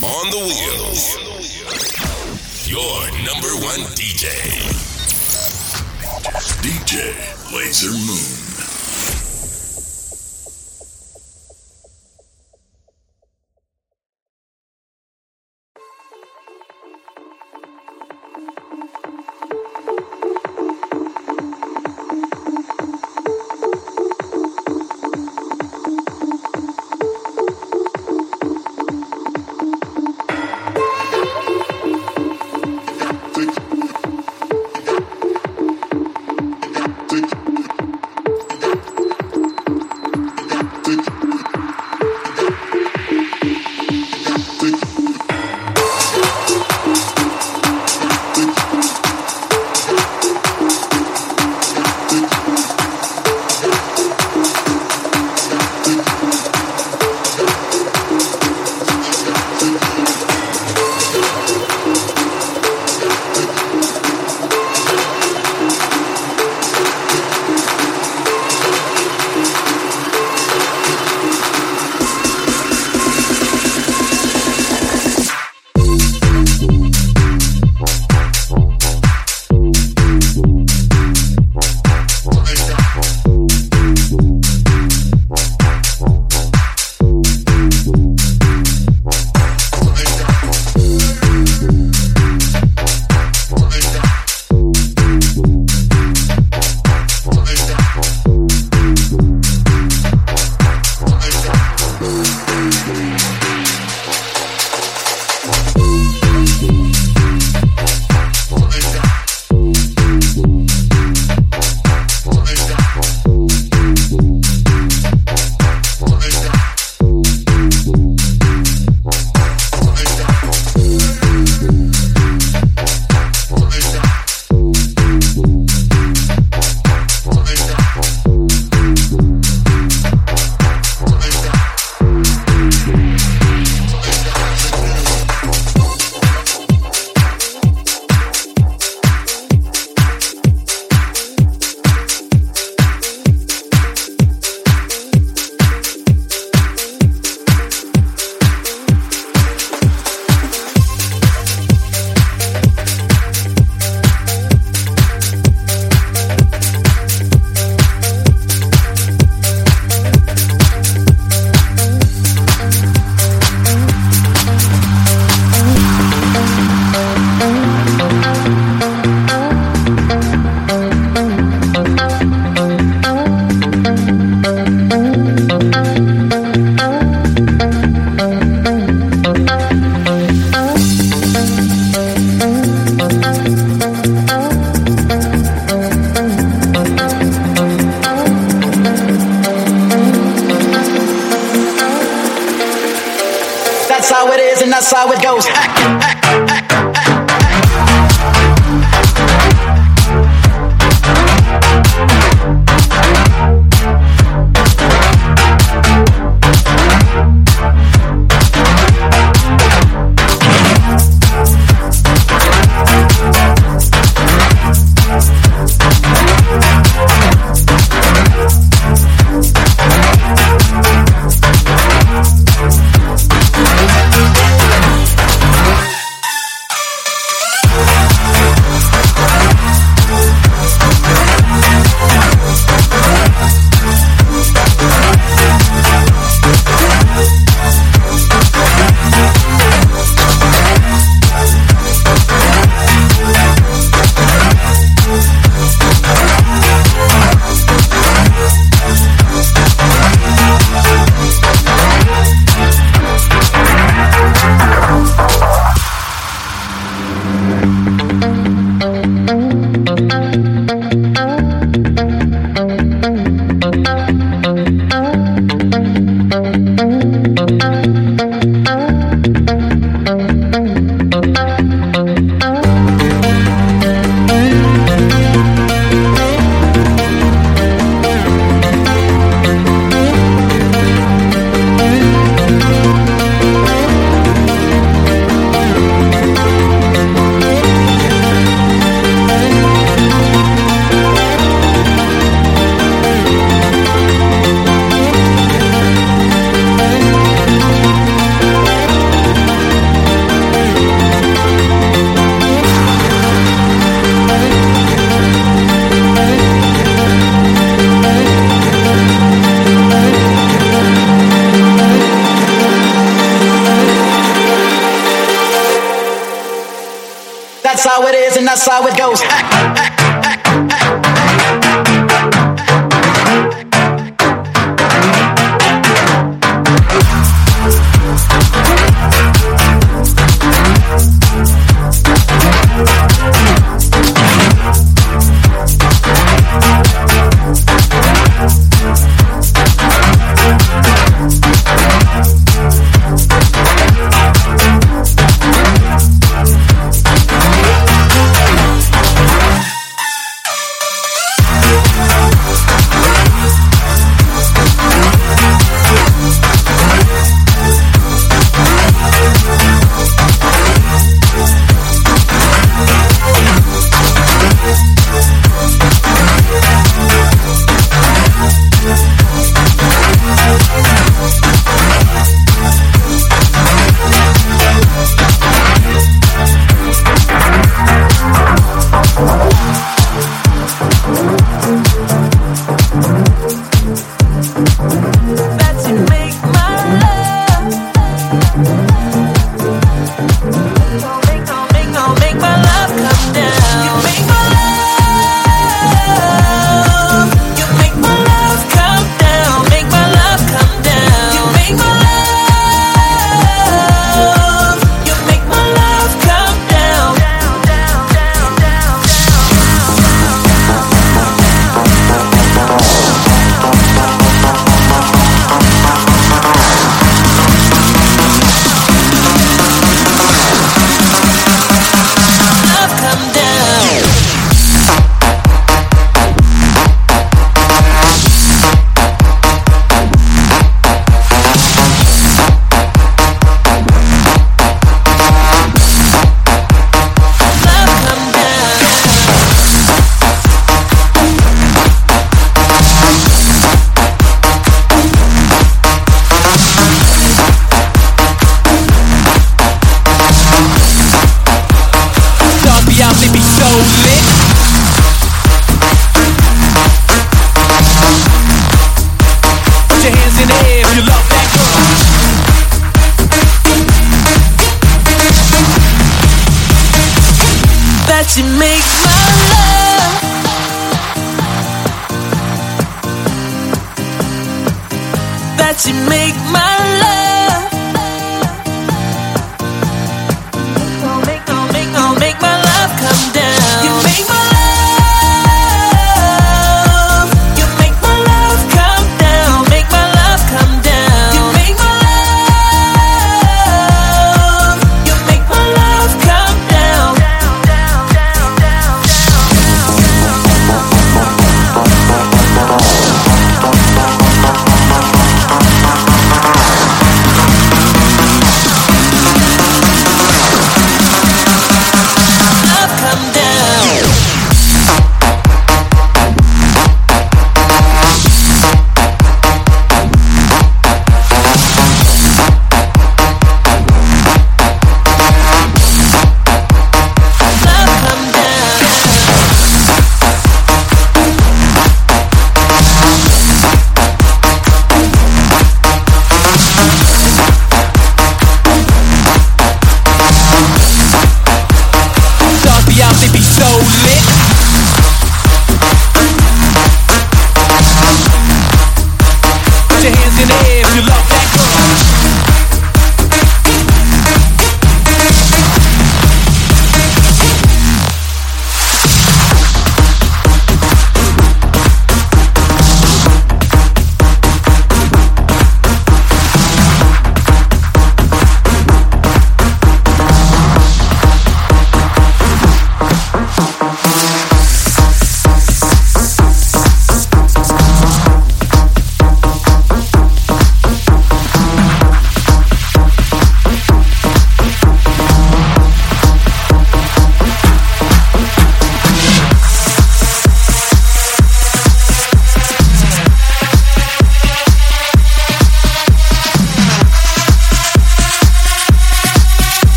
On the wheels. Your number one DJ. DJ Lasermoon.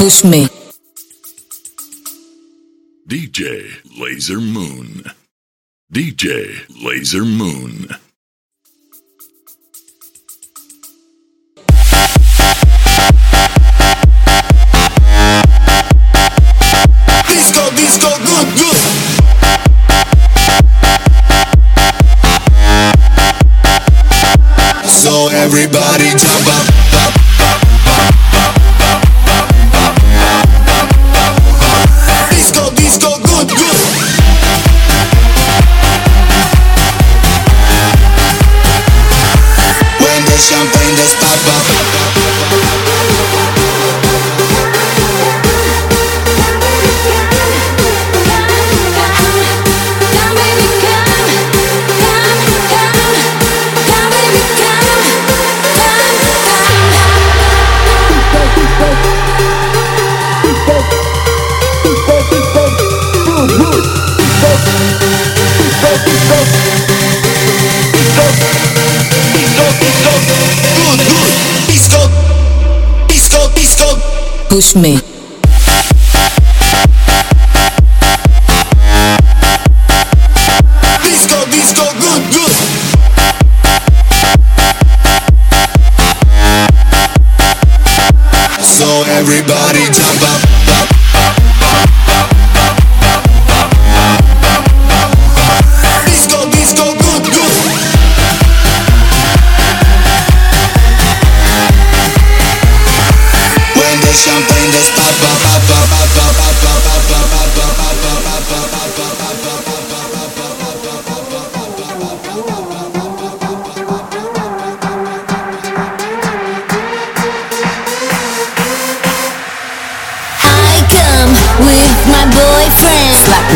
Push me. DJ Lasermoon. DJ Lasermoon. Disco, disco, good, good. So everybody jump up. Disco, Push me.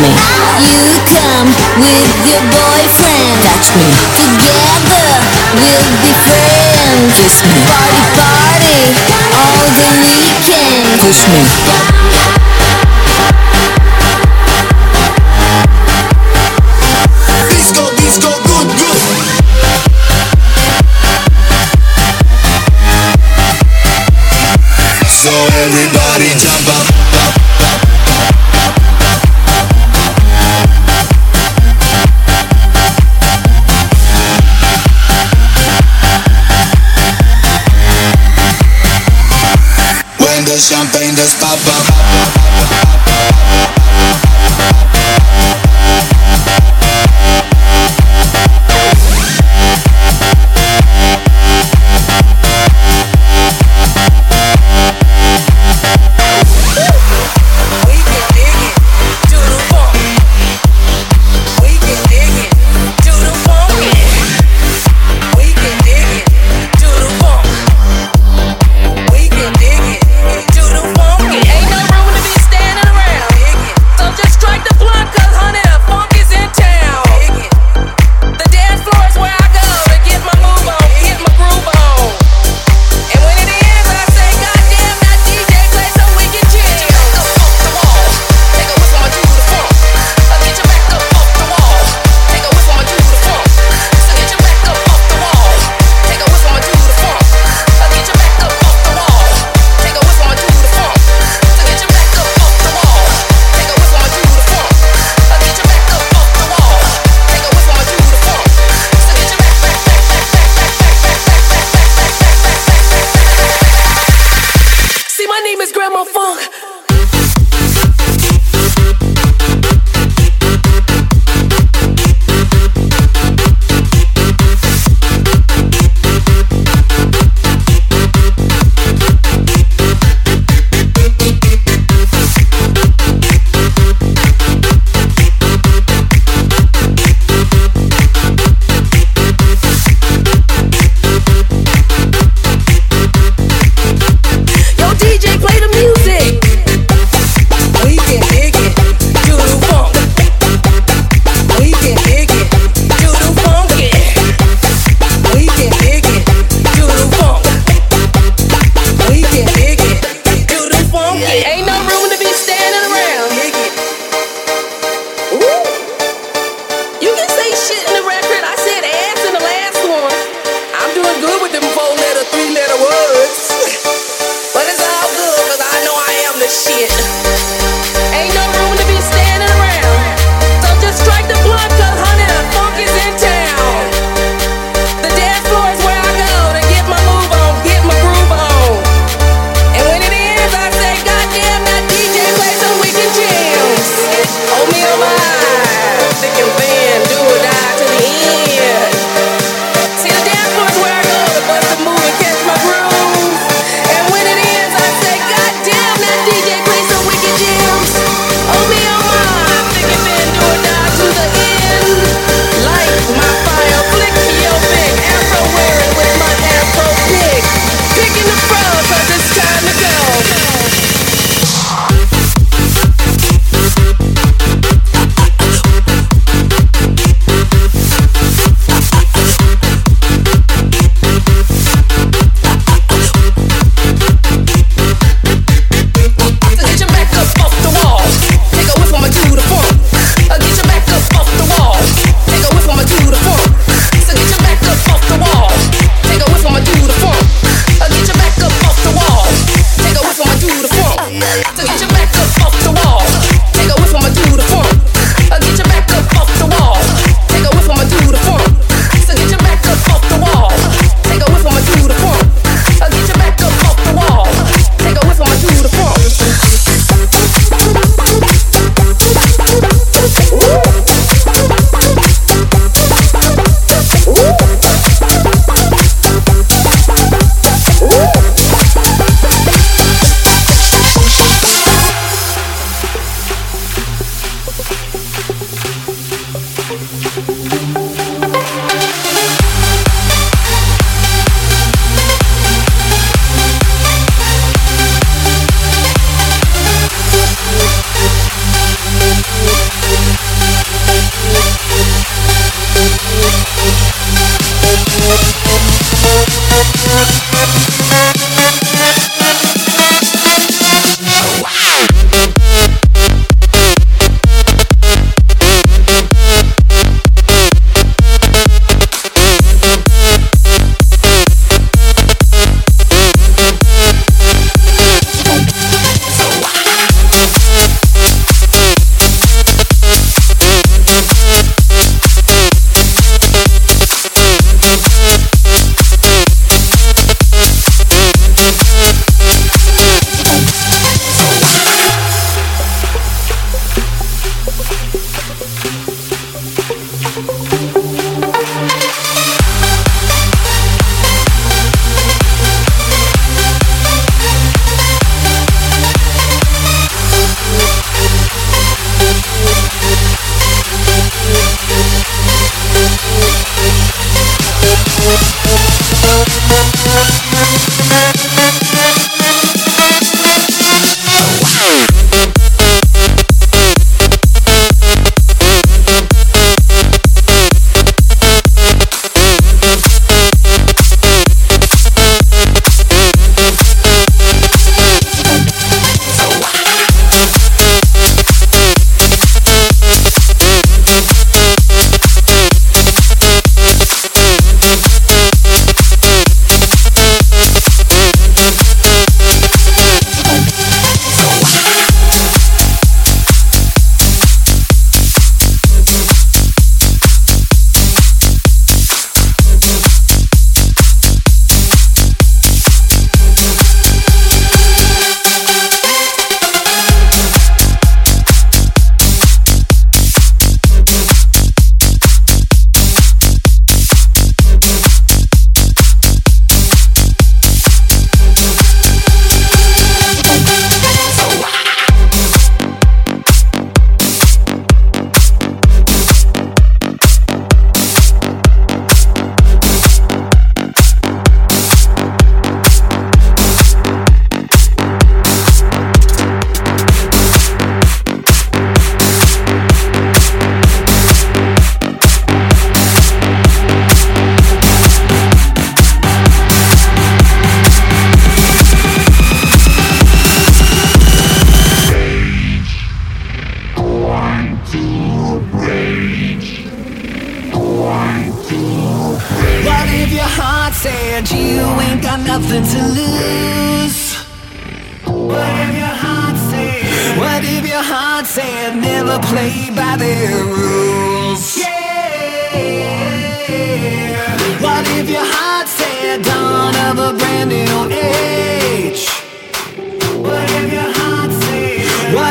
Me. You come with your boyfriend. Touch me. Together we'll be friends. Kiss me. Party, party all the weekend. Push me. Everybody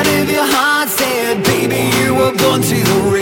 inside of your heart said, Baby, you were born to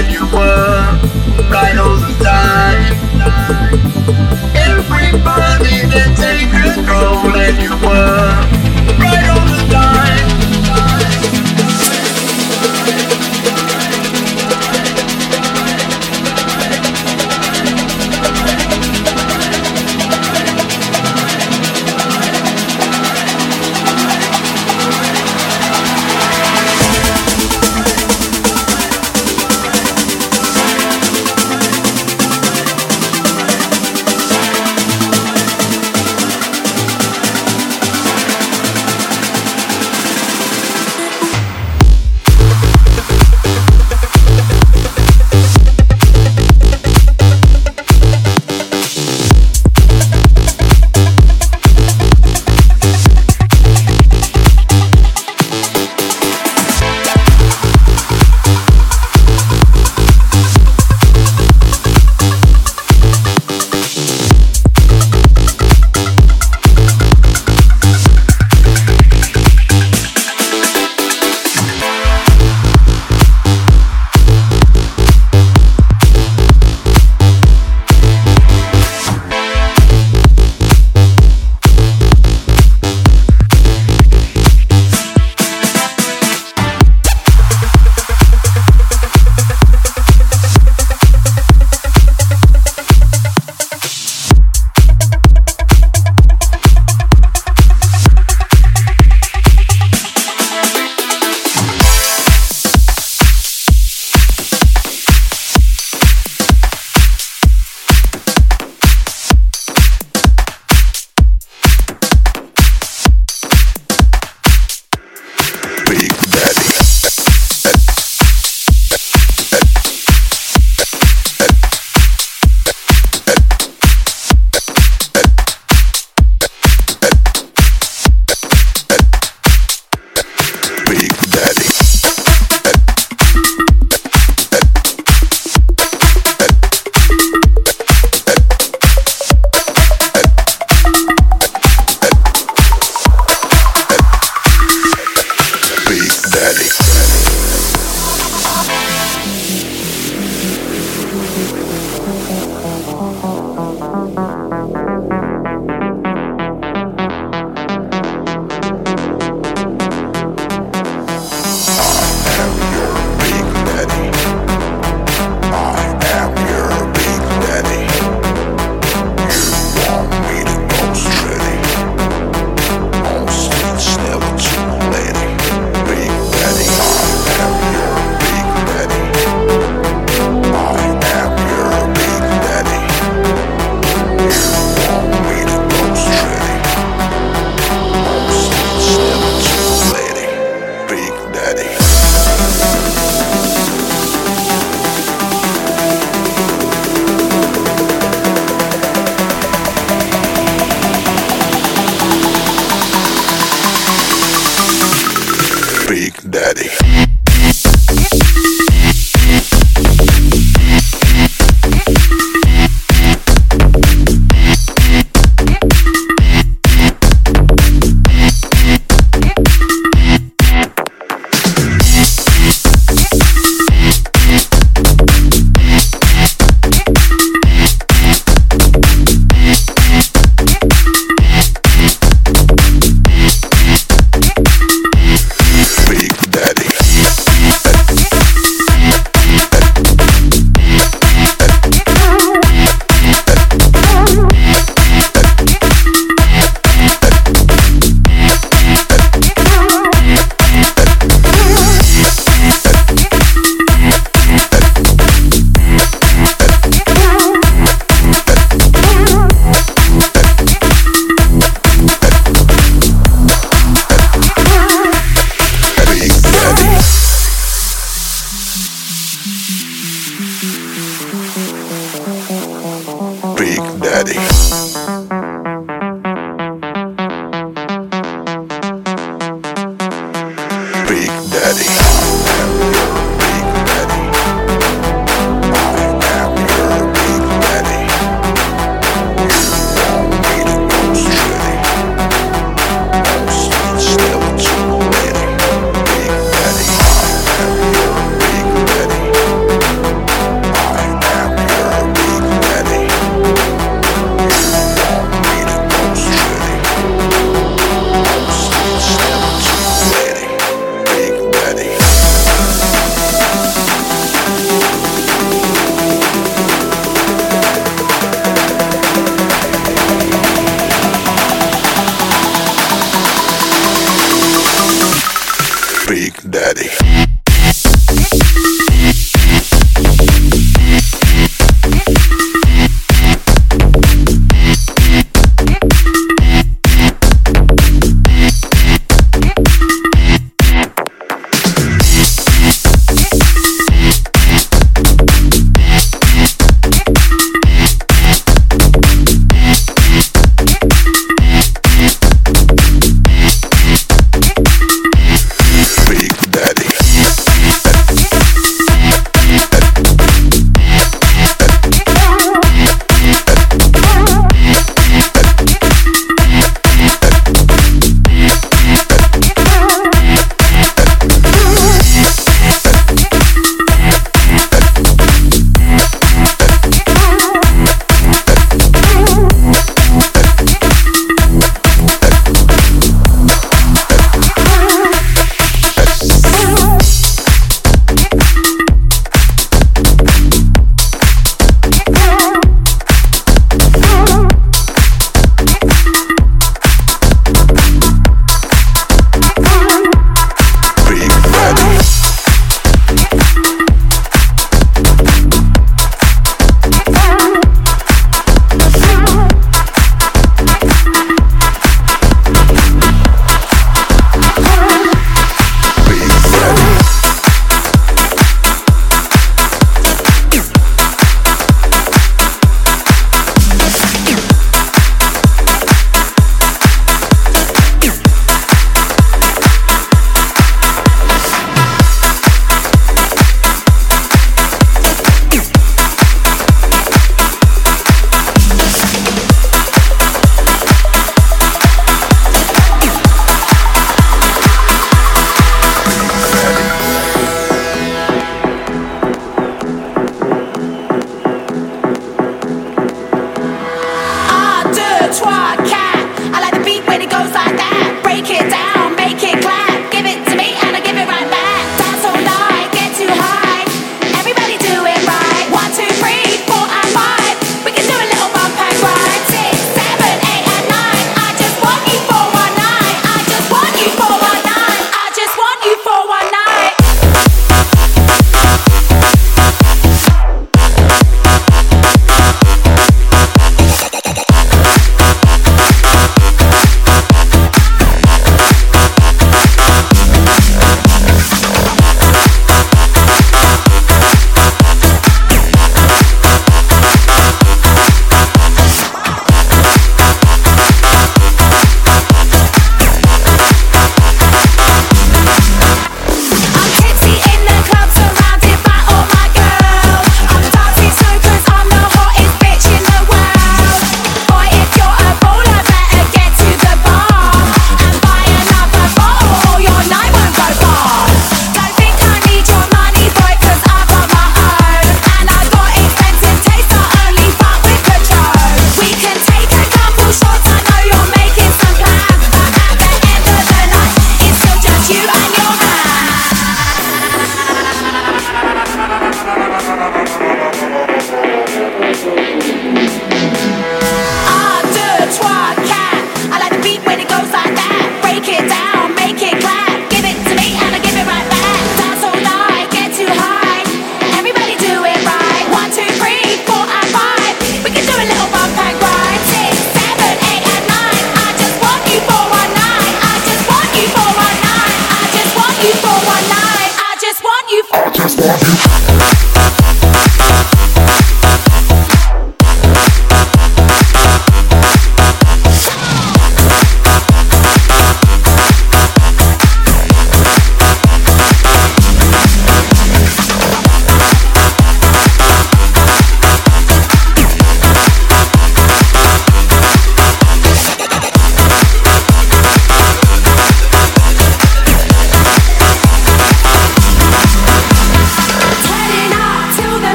where you were right all the time. Everybody then take control and you were.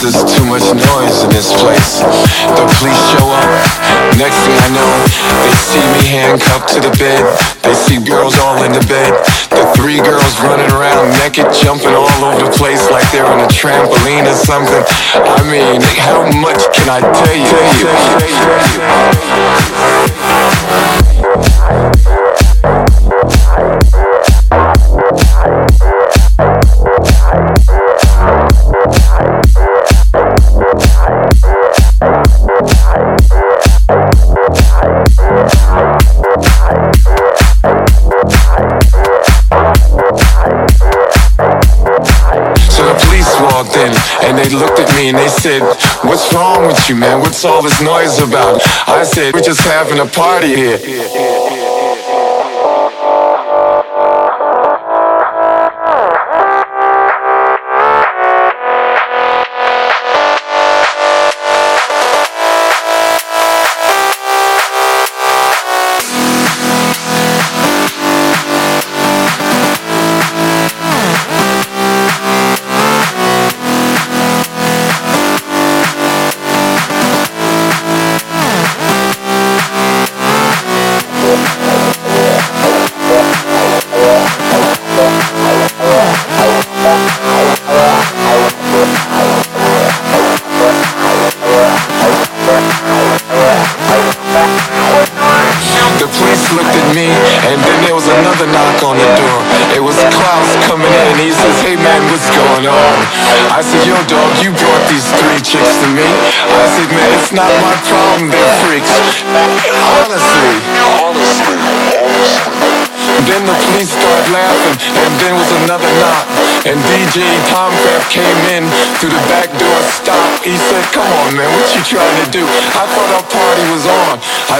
There's too much noise in this place. The police show up. Next thing I know, they see me handcuffed to the bed. They see girls all in the bed. The three girls running around naked, jumping all over the place like they're on a trampoline or something. I mean, how much can I tell? tell you. walked they looked at me and they said, What's wrong with you, man? What's all this noise about? I said, We're just having a party here.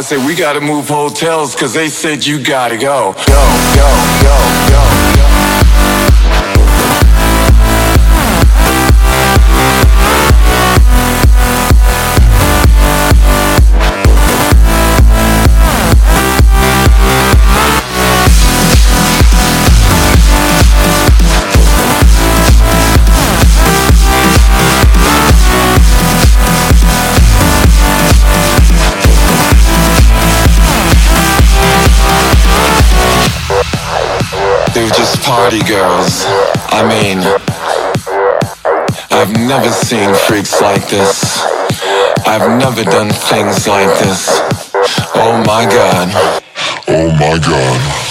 Said, we gotta move hotels, cause they said you gotta go. Go, go, go, go, go. Party girls. I mean, I've never seen freaks like this. I've never done things like this. Oh my god. Oh my god.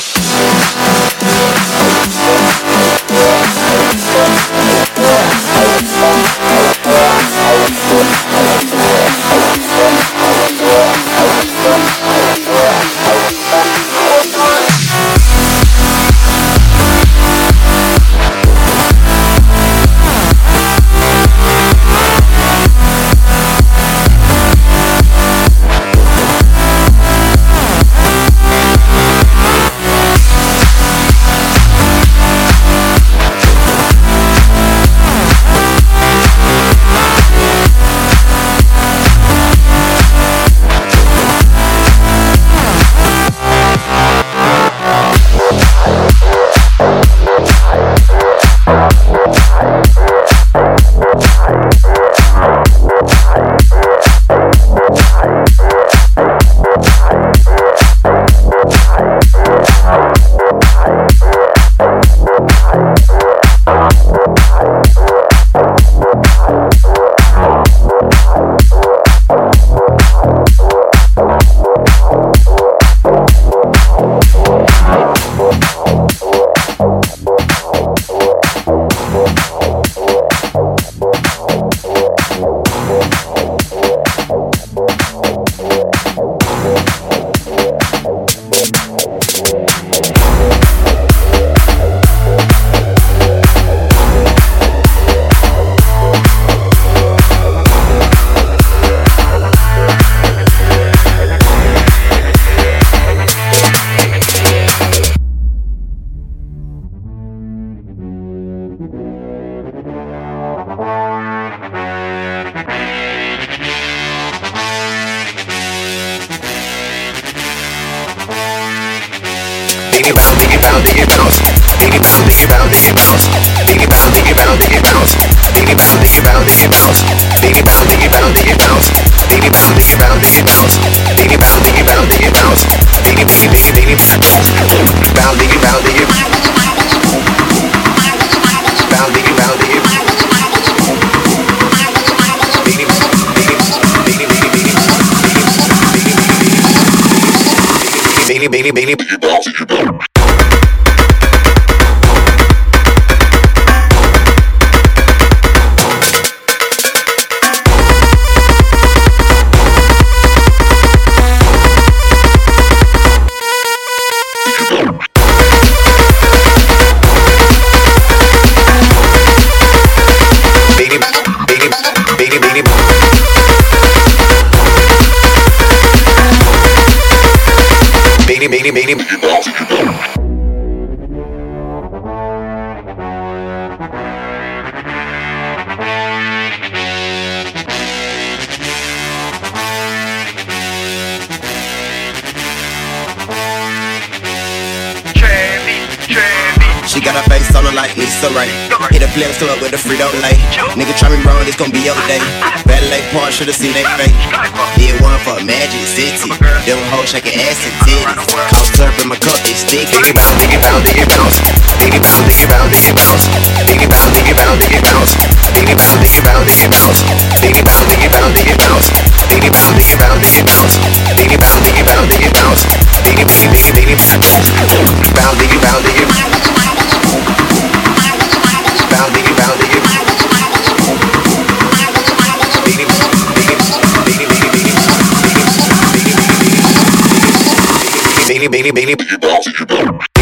It's gonna be your day. Better like Paul should've seen that fake. Did one for Magic City. Them hoes shaking ass and titties. Cough syrup in my cup, it's thick. Dig it out, dig it out, dig bounce. Dig it out, dig it out, dig bounce. Dig it out, dig it out, dig bounce. Dig it out, dig it out, dig bounce. Dig it out, dig it out, dig bounce. Dig it out, dig it out, dig bounce. Dig it out, bounce. Dig. Bounce, bounce, dig. Bounce, dig bounce. Diggy, diggy, diggy, diggy. Beanie, beanie, beanie, beanie, beanie, beanie, beanie, beanie, beanie.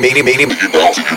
Beanie, beanie, beanie.